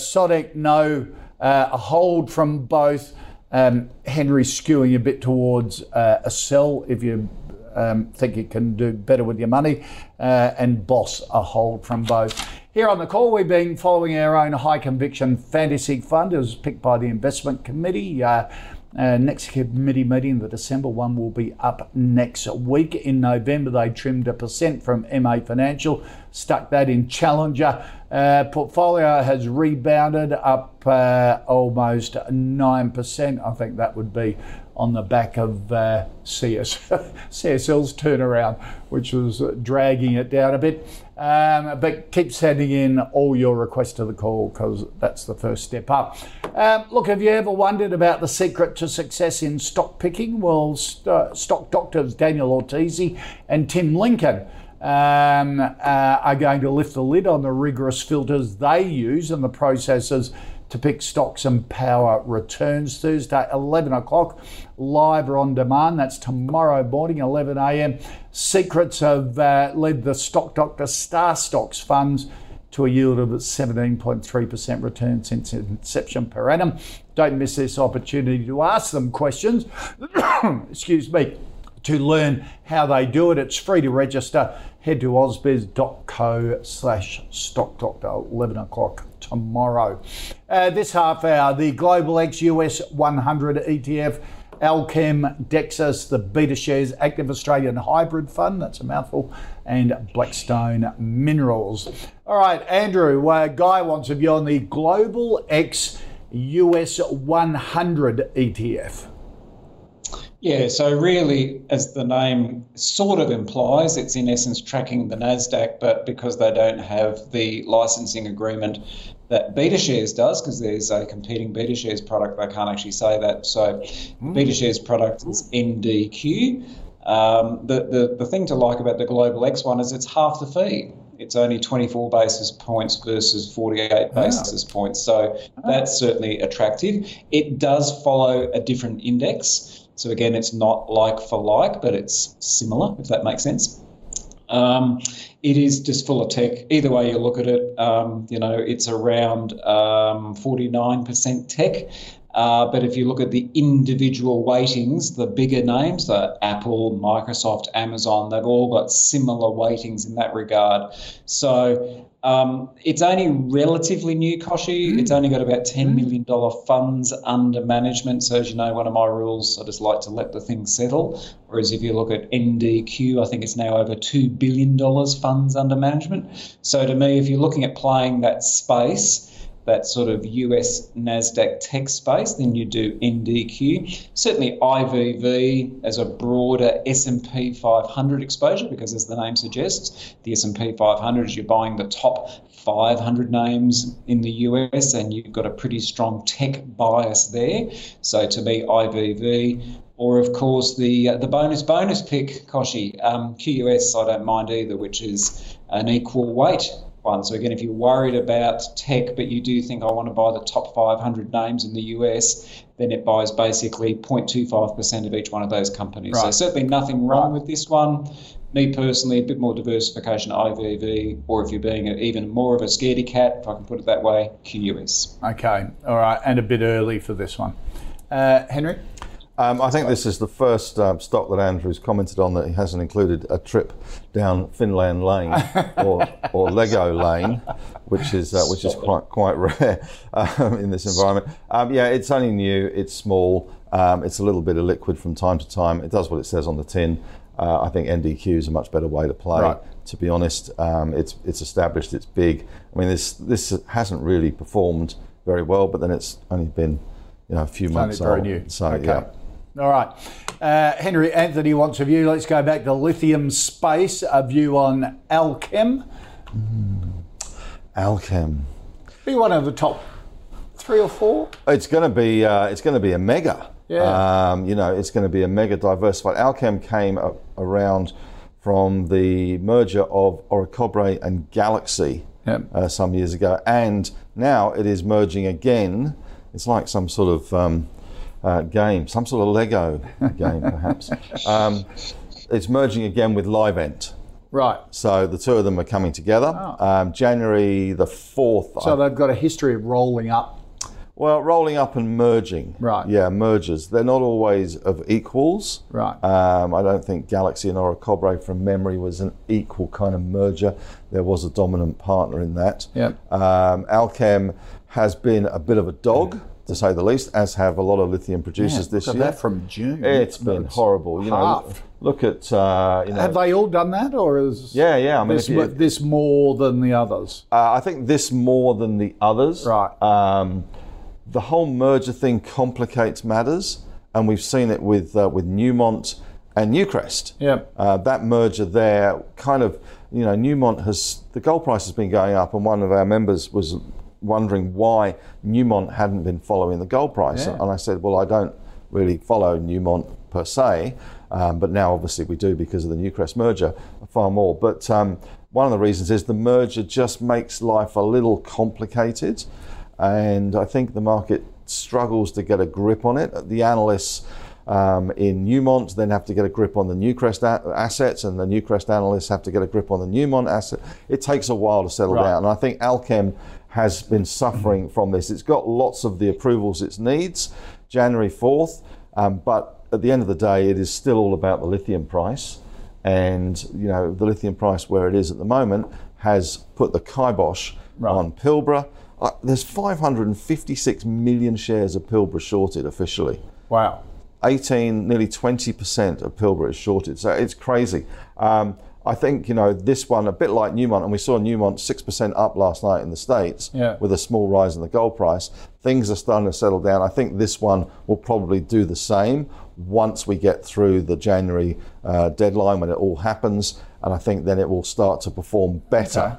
no. Uh, a hold from both. Um, Henry skewing a bit towards uh, a sell if you um, think you can do better with your money. Uh, and Boss, a hold from both. Here on the call, we've been following our own high conviction fantasy fund. It was picked by the investment committee. Uh, uh, next committee meeting, the December one, will be up next week. In November, they trimmed a percent from MA Financial, stuck that in Challenger. Uh, portfolio has rebounded up uh, almost 9%. I think that would be on the back of uh, CS, CSL's turnaround, which was dragging it down a bit. Um, but keep sending in all your requests to the call because that's the first step up. Um, look, have you ever wondered about the secret to success in stock picking? Well, st- stock doctors Daniel Ortiz and Tim Lincoln um, uh, are going to lift the lid on the rigorous filters they use and the processes to pick stocks and power returns Thursday, 11 o'clock, live or on demand. That's tomorrow morning, 11 a.m. Secrets have uh, led the Stock Doctor Star Stocks funds to a yield of 17.3% return since inception per annum. Don't miss this opportunity to ask them questions. Excuse me to learn how they do it. It's free to register. Head to ausbiz.co slash stock stockdoctor, 11 o'clock tomorrow. Uh, this half hour, the Global X US 100 ETF, Allkem, Dexus, the BetaShares Active Australian Hybrid Fund, that's a mouthful, and Blackstone Minerals. All right, Andrew, uh, Guy wants to be on the Global X US 100 ETF. Yeah, so really, as the name sort of implies, it's in essence tracking the NASDAQ, but because they don't have the licensing agreement that BetaShares does, because there's a competing BetaShares product, they can't actually say that. So, mm. BetaShares product is NDQ. Um, the, the, the thing to like about the Global X one is it's half the fee. It's only 24 basis points versus 48 basis points. So, that's certainly attractive. It does follow a different index. So again, it's not like for like, but it's similar, if that makes sense. Um, it is just full of tech. Either way you look at it, um, you know, it's around um, 49% tech. Uh, but if you look at the individual weightings, the bigger names, the Apple, Microsoft, Amazon, they've all got similar weightings in that regard. So um, it's only relatively new, Kochie. Mm. It's only got about $10 million funds under management. So, as you know, one of my rules, I just like to let the thing settle. Whereas if you look at NDQ, I think it's now over $2 billion funds under management. So, to me, if you're looking at playing that space, that sort of US Nasdaq tech space, then you do NDQ. Certainly IVV as a broader S&P 500 exposure, because as the name suggests, the S&P 500 is you're buying the top 500 names in the US, and you've got a pretty strong tech bias there. So to me, IVV. Or of course the uh, the bonus bonus pick, Kochie um, QUS. I don't mind either, which is an equal weight one. So again, if you're worried about tech, but you do think I want to buy the top 500 names in the US, then it buys basically 0.25% of each one of those companies. Right. So certainly nothing wrong with this one. Me personally, a bit more diversification IVV, or if you're being even more of a scaredy cat, if I can put it that way, QUS. Okay, all right, and a bit early for this one. Uh, Henry? Um, I think this is the first um, stock that Andrew's commented on that he hasn't included a trip down Finland Lane or, or Lego Lane, which is uh, which is quite quite rare um, in this environment. Um, yeah, it's only new. It's small. Um, it's a little bit of liquid from time to time. It does what it says on the tin. Uh, I think NDQ is a much better way to play. Right. To be honest, um, it's it's established. It's big. I mean, this this hasn't really performed very well, but then it's only been you know a few it's months old. New. So okay. yeah. All right. Uh, Henry Anthony wants a view. Let's go back to lithium space. A view on Allkem. Mm. Allkem. Be one of the top three or four. It's going to be. Uh, it's going to be a mega. Yeah. Um, you know, it's going to be a mega diversified. Allkem came around from the merger of Orocobre and Galaxy yep. uh, some years ago, and now it is merging again it's like some sort of um, uh, game, some sort of Lego game, perhaps. Um, it's merging again with Livent. Right. So the two of them are coming together. Um, January the 4th. Oh. So they've got a history of rolling up. Well, rolling up and merging. Right. Yeah, mergers. They're not always of equals. Right. Um, I don't think Galaxy and Orocobre from memory was an equal kind of merger. There was a dominant partner in that. Yep. Um, Allkem has been a bit of a dog, to say the least, as have a lot of lithium producers Yeah, this year. that from June. It's been It's horrible. You know, look at uh, you know. Have they all done that, or is yeah, yeah. I mean, this, you- this more than the others? Uh, I think this more than the others. Right. Um, the whole merger thing complicates matters, and we've seen it with uh, with Newmont and Newcrest. Yep. Uh, that merger there, kind of, you know, Newmont has the gold price has been going up, and one of our members was wondering why Newmont hadn't been following the gold price, Yeah. and I said, well, I don't really follow Newmont per se, um, but now obviously we do because of the Newcrest merger far more. But um, one of the reasons is the merger just makes life a little complicated, and I think the market struggles to get a grip on it. The analysts. Um, in Newmont, then have to get a grip on the Newcrest a- assets, and the Newcrest analysts have to get a grip on the Newmont asset. It takes a while to settle Right. down, and I think Allkem has been suffering from this. It's got lots of the approvals it needs, January 4th, um, but at the end of the day, it is still all about the lithium price. And, you know, the lithium price where it is at the moment has put the kibosh Right. on Pilbara. Uh, there's 556 million shares of Pilbara shorted officially. Wow. 18, nearly 20% of Pilbara is shorted. So it's crazy. Um, I think, you know, this one, a bit like Newmont, and we saw Newmont 6% up last night in the States Yeah. with a small rise in the gold price. Things are starting to settle down. I think this one will probably do the same once we get through the January uh, deadline when it all happens. And I think then it will start to perform better Okay.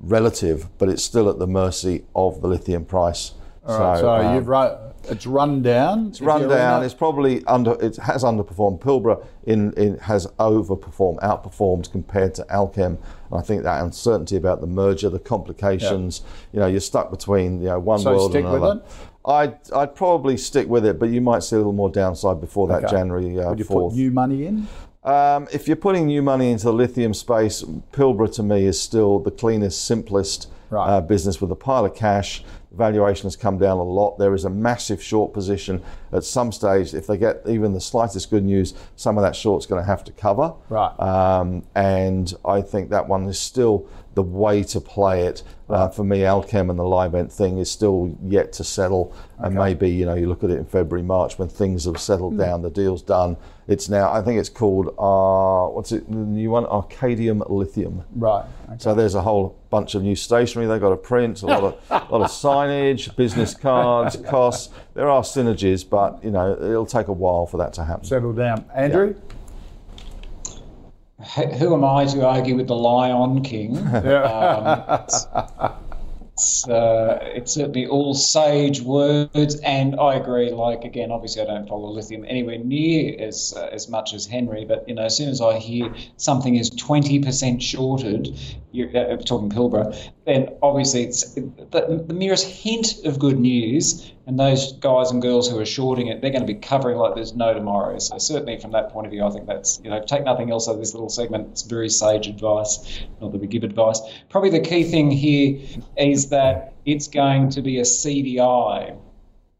relative, but it's still at the mercy of the lithium price. All right. So, um, you've run. It's run down. it's run down. It's probably under. It has underperformed. Pilbara in, in has overperformed, outperformed compared to Allkem. And I think that uncertainty about the merger, the complications. You know, you're stuck between you know one So world stick and with another. it? I'd I'd probably stick with it, but you might see a little more downside before that Okay. January uh, Would you put new money in? Um, if you're putting new money into the lithium space, Pilbara to me is still the cleanest, simplest Right. uh, business with a pile of cash. Valuation has come down a lot. There is a massive short position. At some stage, if they get even the slightest good news, some of that short's going to have to cover. Right. Um, and I think that one is still the way to play it. Uh, for me, Allkem and the Livent thing is still yet to settle. And maybe, you know, you look at it in February, March when things have settled down, the deal's done. It's now, I think it's called, uh, what's it, the new one? Arcadium Lithium. Right. Okay. So there's a whole bunch of new stationery they've got to print, a lot of, lot of signage, business cards, costs. There are synergies, but, you know, it'll take a while for that to happen. Settle down, Andrew. Who who am I to argue with the Lion King? Um, it's, it's, uh, it's certainly all sage words, and I agree. Like again, obviously, I don't follow lithium anywhere near as uh, as much as Henry, but you know, as soon as I hear something is twenty percent shorted, you're uh, talking Pilbara, then obviously it's the, the merest hint of good news, and those guys and girls who are shorting it, they're going to be covering like there's no tomorrow. So certainly from that point of view, I think that's you know take nothing else out of this little segment. It's very sage advice. Not that we give advice. Probably the key thing here is that it's going to be a CDI.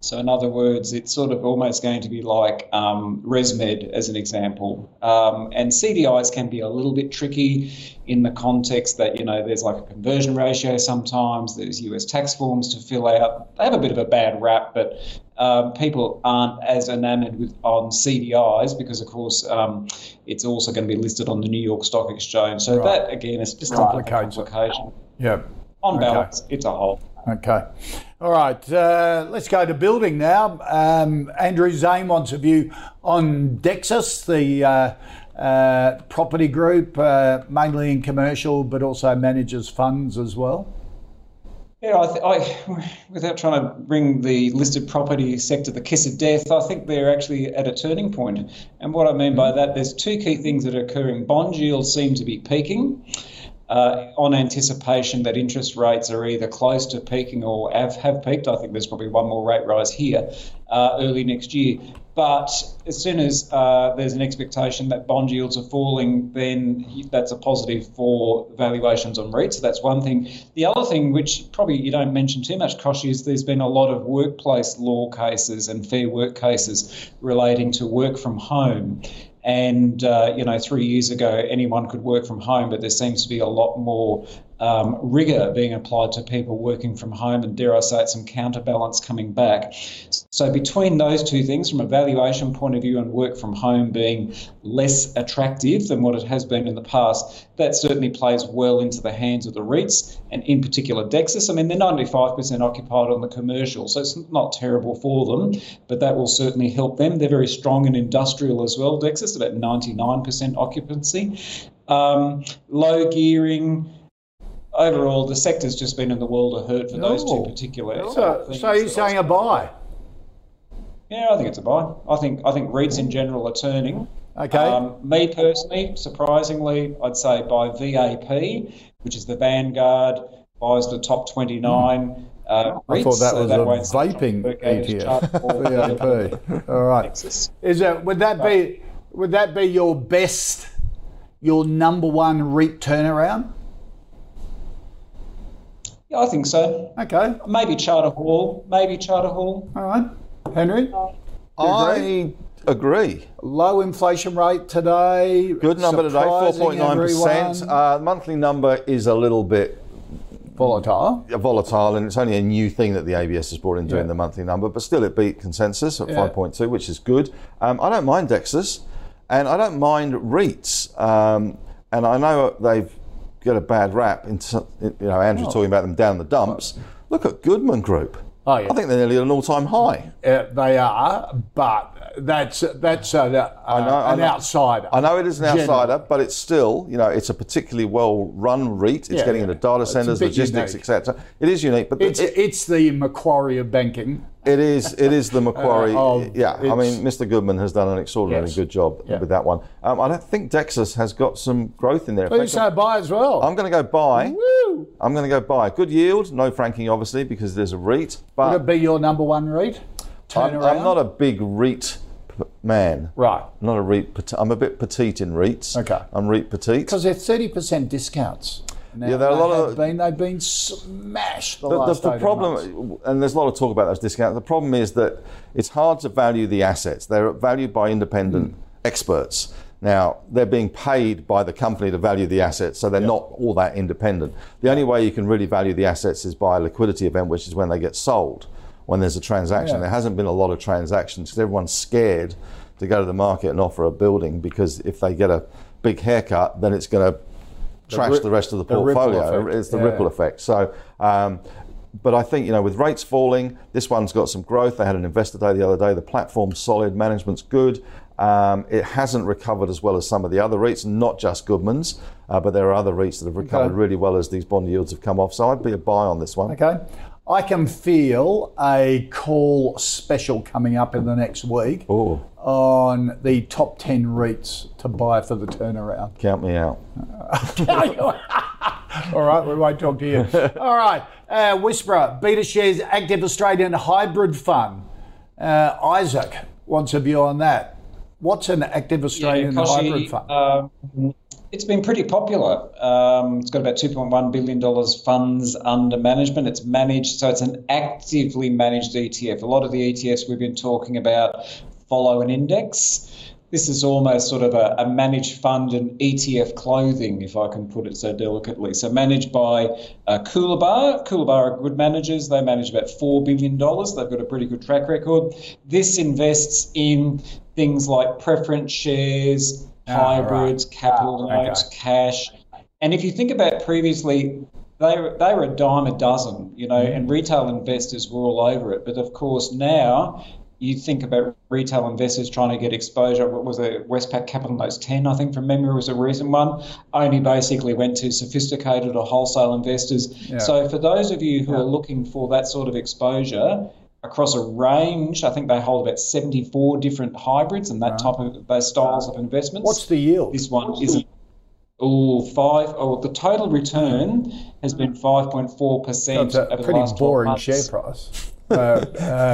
So, in other words, it's sort of almost going to be like um, ResMed, as an example. Um, and CDIs can be a little bit tricky in the context that, you know, there's like a conversion ratio sometimes, there's US tax forms to fill out. They have a bit of a bad rap, but um, people aren't as enamored with on CDIs because, of course, um, it's also going to be listed on the New York Stock Exchange. So, Right. that again is just Complicates a complication. Yeah. On Okay. balance, it's a whole. Okay. All right. Uh, let's go to building now. Um, Andrew Zane wants a view on Dexus, the uh, uh, property group, uh, mainly in commercial, but also manages funds as well. Yeah, I, th- I, without trying to bring the listed property sector the kiss of death, I think they're actually at a turning point. And what I mean by that, there's two key things that are occurring. Bond yields seem to be peaking. Uh, on anticipation that interest rates are either close to peaking or have, have peaked. I think there's probably one more rate rise here uh, early next year. But as soon as uh, there's an expectation that bond yields are falling, then that's a positive for valuations on REITs. So that's one thing. The other thing, which probably you don't mention too much, Kochie, is there's been a lot of workplace law cases and fair work cases relating to work from home. And, uh, you know, three years ago, anyone could work from home, but there seems to be a lot more um, rigour being applied to people working from home, and dare I say it, some counterbalance coming back. So, between those two things, from a valuation point of view and work from home being less attractive than what it has been in the past, that certainly plays well into the hands of the REITs, and in particular Dexus. I mean, they're 95% occupied on the commercial, so it's not terrible for them, but that will certainly help them. They're very strong in industrial as well, Dexus, about 99% occupancy. Um, low gearing, overall, the sector's just been in the world of hurt for those two particular. So, so you're saying a buy? Yeah, I think it's a buy. I think I think REITs in general are turning. Okay. Um, me personally, surprisingly, I'd say by VAP, which is the Vanguard, buys the top 29. Mm. Uh, I thought that was a vaping ETF. VAP. All right. Is it? Would that be? Would that be your best? Your number one REIT turnaround? Yeah, I think so. Okay. Maybe Charter Hall. Maybe Charter Hall. All right. Henry? I agree. Low inflation rate today. Good number today, 4.9%. Uh, monthly number is a little bit volatile. Volatile, and it's only a new thing that the ABS has brought in doing yeah. the monthly number, but still it beat consensus at yeah. 5.2, which is good. Um, I don't mind Dexus, and I don't mind REITs. Um, and I know they've got a bad rap. In, you know, Andrew oh. talking about them down the dumps. Look at Goodman Group. Oh, yeah. I think they're nearly at an all-time high. Uh, they are, but that's that's a, a, I know, an I know, outsider. I know it is an outsider, but it's still, you know, it's a particularly well-run REIT. It's yeah, getting yeah. into data centres, logistics, etc. It is unique, but it's it, it's the Macquarie of banking. It is. It is the Macquarie. Uh, yeah, I mean, Mr. Goodman has done an extraordinarily yes. good job yeah. with that one. Um, I don't think Dexus has got some growth in there. Please say buy as well. I'm going to go buy. Woo! I'm going to go buy. Good yield, no franking, obviously, because there's a REIT. But Would it be your number one REIT? I'm, I'm, not a big REIT man. Right. I'm not a REIT. I'm a bit petite in REITs. Okay. I'm REIT petite. Because they're 30% discounts. Now, yeah, there are a lot of been, they've been smashed. The, the, the, the problem, months. and there's a lot of talk about those discounts. The problem is that it's hard to value the assets. They're valued by independent mm. experts. Now, they're being paid by the company to value the assets, so they're yep. not all that independent. The only way you can really value the assets is by a liquidity event, which is when they get sold, when there's a transaction. Yeah. There hasn't been a lot of transactions because everyone's scared to go to the market and offer a building because if they get a big haircut, then it's going to trash the, rest of the, the portfolio. It's the yeah. ripple effect. So, um, but I think you know with rates falling, this one's got some growth. They had an investor day the other day. The platform's solid, management's good. Um, it hasn't recovered as well as some of the other REITs, not just Goodman's, uh, but there are other REITs that have recovered okay. really well as these bond yields have come off. So I'd be a buy on this one. Okay. I can feel a call special coming up in the next week Ooh. On the top 10 REITs to buy for the turnaround. Count me out. All right, we won't talk to you. All right, uh, Whisperer, BetaShares Active Australian Hybrid Fund. Uh, Isaac wants a view on that. What's an Active Australian yeah, Hybrid Fund? Um, it's been pretty popular. Um, it's got about $2.1 billion funds under management. It's managed, so it's an actively managed ETF. A lot of the ETFs we've been talking about follow an index. This is almost sort of a, a managed fund and ETF clothing, if I can put it so delicately. So managed by uh, Coolabah. Coolabah are good managers. They manage about $4 billion. They've got a pretty good track record. This invests in things like preference shares, hybrids, right. capital oh, notes, okay. cash. And if you think about previously, they were, they were a dime a dozen, you know, mm. and retail investors were all over it. But of course, now you think about retail investors trying to get exposure. What was it? Westpac Capital Notes 10, I think, from memory, was a recent one. Only basically went to sophisticated or wholesale investors. Yeah. So for those of you who yeah. are looking for that sort of exposure, across a range. I think they hold about 74 different hybrids and that right. type of those styles of investments. What's the yield? This one isn't. Oh, five. Oh, the total return has been 5.4% That's over a the pretty last 12 boring share price. Uh,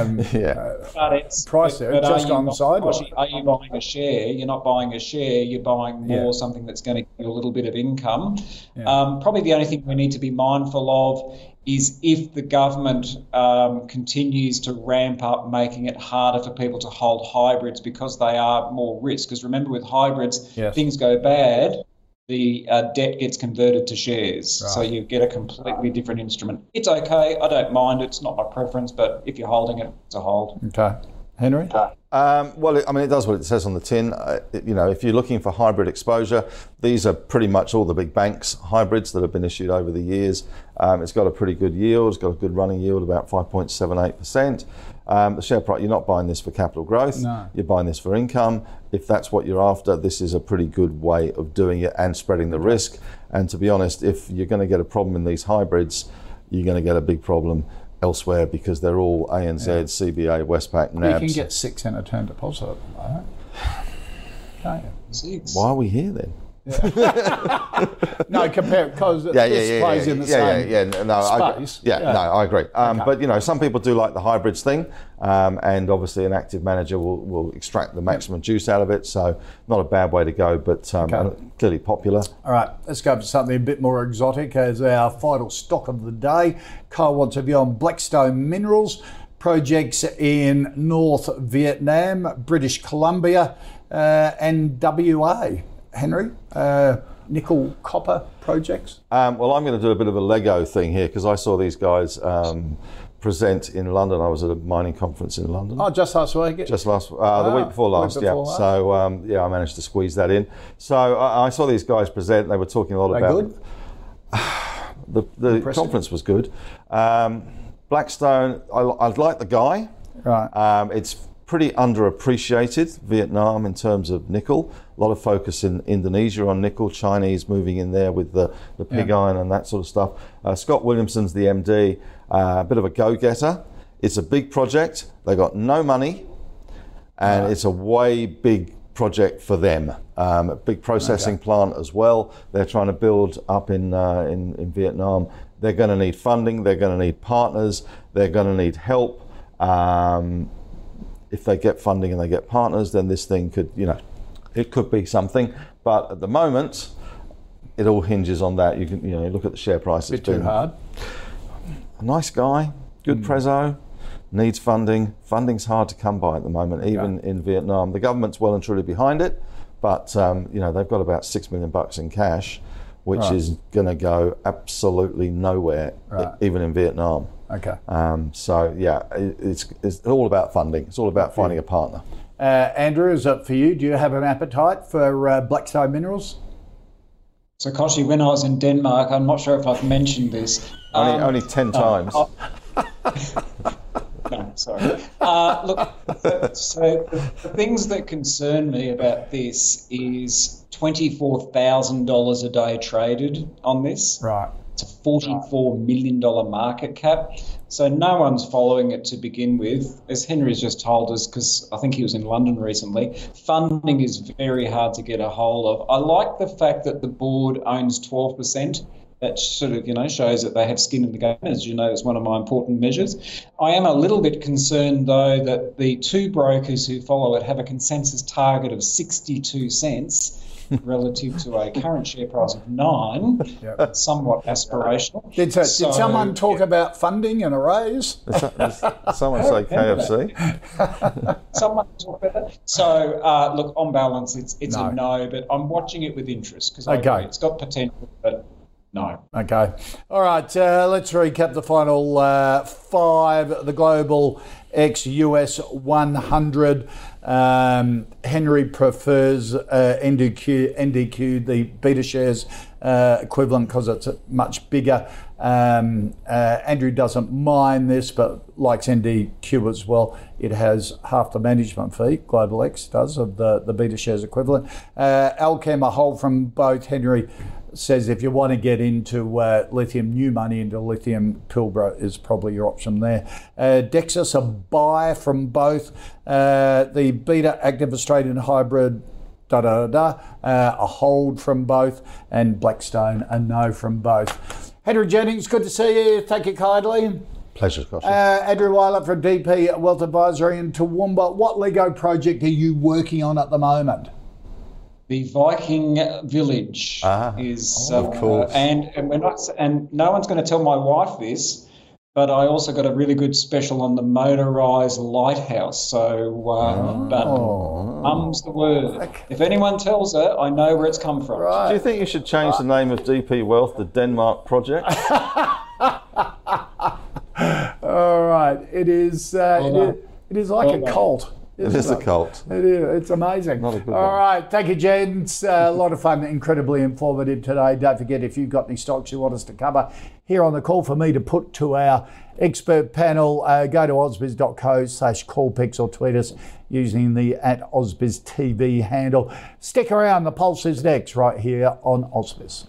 um, Yeah. But it's Price there, but are just you gone sideways. Are you buying a share? You're not buying a share. You're buying more Yeah. something that's going to give you a little bit of income. Yeah. Um, probably the only thing we need to be mindful of is if the government um, continues to ramp up, making it harder for people to hold hybrids because they are more risk. Because remember, with hybrids, Yes. things go bad. The uh, debt gets converted to shares, so you get a completely different instrument. It's okay. I don't mind. It's not my preference, but if you're holding it, it's a hold. okay. Henry? Um, well, I mean, it does what it says on the tin. Uh, it- you know, if you're looking for hybrid exposure, these are pretty much all the big banks hybrids that have been issued over the years. Um, it's got a pretty good yield. It's got a good running yield, about 5.78%. Um, the share price, you're not buying this for capital growth. No. You're buying this for income. If that's what you're after, this is a pretty good way of doing it and spreading the risk. And to be honest, if you're going to get a problem in these hybrids, you're going to get a big problem elsewhere because they're all ANZ, CBA, Westpac, You can get six in a term deposit at the moment. Can't you? Six. Why are we here then? No, compare because Yeah, yeah, this yeah, plays yeah, in the yeah, same yeah, yeah. No, I, space. yeah, Yeah. no, I agree. Um, Okay. But you know, some people do like the hybrids thing, um, and obviously an active manager will, will extract the maximum juice out of it. So not a bad way to go, but um, Okay. clearly popular. All right, let's go for something a bit more exotic as our final stock of the day. Kyle wants a view on Blackstone Minerals projects in North Vietnam, British Columbia, uh, and WA. Henry, uh, nickel copper projects. Um, well, I'm going to do a bit of a Lego thing here because I saw these guys um, present in London. I was at a mining conference in London. Oh, just last week. Just last, uh, the Ah, week before week last, before yeah. last. So um, yeah, I managed to squeeze that in. So I, I saw these guys present. They were talking a lot They about good? the, the conference was good. Um, Blackstone, I, I like the guy. Right. Um, it's pretty underappreciated, Vietnam, in terms of nickel. A lot of focus in Indonesia on nickel, Chinese moving in there with the, the pig Yeah. iron and that sort of stuff. Uh, Scott Williamson's the MD, uh, a bit of a go getter. It's a big project. They got no money, and it's a way big project for them. Um, a big processing plant as well. They're trying to build up in, uh, in in Vietnam. They're going to need funding. They're going to need partners. They're going to need help. Um, if they get funding and they get partners, then this thing could, you know, it could be something. But at the moment, it all hinges on that. You can, you know, look at the share price. bit too hard. a nice guy, good Hmm. prezzo, needs funding. Funding's hard to come by at the moment, even in Vietnam. The government's well and truly behind it, but um, you know they've got about six million bucks in cash, which Right. is going to go absolutely nowhere, Right. even in Vietnam. Okay. Um, so yeah, it, it's it's all about funding. It's all about finding a partner. Uh, Andrew, is it for you? Do you have an appetite for uh, Blackstone Minerals? So, Kochie, when I was in Denmark, I'm not sure if I've mentioned this. Only, Um, only ten times. no, sorry. Uh, look, so, so the, the things that concern me about this is $24,000 a day traded on this. Right. It's a $44 million market cap. So no one's following it to begin with. As Henry's just told us, because I think he was in London recently, funding is very hard to get a hold of. I like the fact that the board owns 12%. That sort of, you know, shows that they have skin in the game. As you know, it's one of my important measures. I am a little bit concerned, though, that the two brokers who follow it have a consensus target of 62 cents relative to a current share price of nine. Yep. Somewhat aspirational. Did, so, So- did someone talk about funding and a raise? Someone say KFC. Someone talk about that. So, uh, look, on balance, it's it's No. a no, but I'm watching it with interest because Okay. it's got potential, but no. Okay. All right. Uh, let's recap the final uh, five. The Global X US 100. Um, Henry prefers uh, NDQ, NDQ, the beta shares uh, equivalent, because it's much bigger. Um, uh, Andrew doesn't mind this, but likes NDQ as well. It has half the management fee, Global X does, of the, the beta shares equivalent. Uh, Allkem, a hold from both. Henry says if you want to get into uh, lithium, new money into lithium, Pilbara is probably your option there. Uh, Dexus, a buy from both. Uh, the Beta Active Australian Hybrid da da da, uh, a hold from both, and Blackstone a no from both. Henry Jennings, good to see you. Thank you kindly. Pleasure, Scott. Uh, Andrew Wielandt from DP Wealth Advisory in Toowoomba. What Lego project are you working on at the moment? The Viking Village Ah, is, of uh, course. and and we're not, and no one's going to tell my wife this, but I also got a really good special on the motorised lighthouse. So, uh, but mum's the word. If anyone tells her, I know where it's come from. Do you think you should change the name of DP Wealth to Denmark Project? All right, it is. Uh, it, Well is it is like Well a cult. It isn't a cult. It is. It's amazing. Not a good All one. right. Thank you, gents. Uh, a lot of fun, incredibly informative today. Don't forget, if you've got any stocks you want us to cover here on the call for me to put to our expert panel, uh, go to ausbiz.co slash callpix or tweet us using the at ausbiztv handle. Stick around. The pulse is next right here on Ausbiz.